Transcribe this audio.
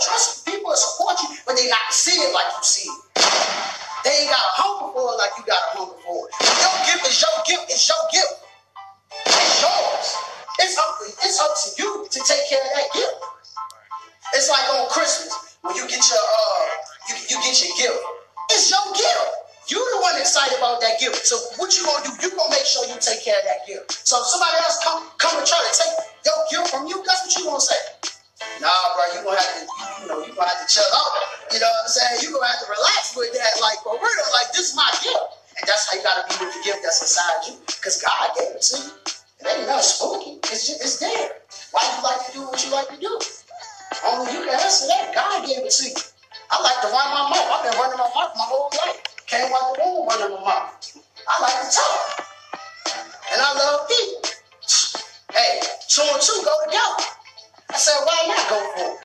trust people and support you, but they not see it like you see it. They ain't got a hunger for it like you got a hunger for it. Your gift is your gift. It's your gift. It's yours. It's up. It's up to you to take care of that gift. It's like on Christmas when you get your uh you, you get your gift. It's your gift. You the one excited about that gift. So what you gonna do? You gonna make sure you take care of that gift. So if somebody else come come and try to take your gift from you, guess what you gonna say? Nah, bro, you gonna have to, you, know, you gonna have to chill out. You know what I'm saying? You gonna have to relax with that, like for real. Like this is my gift, and that's how you gotta be with the gift that's inside you, because God gave it to you. It ain't nothing spooky. It's just it's there. Why you like to do what you like to do? Only you can answer that. God gave it to you. I like to run my mouth. I've been running my mouth my whole life. Came out the womb running my mouth. I like to talk. And I love people. Hey, two and two go together.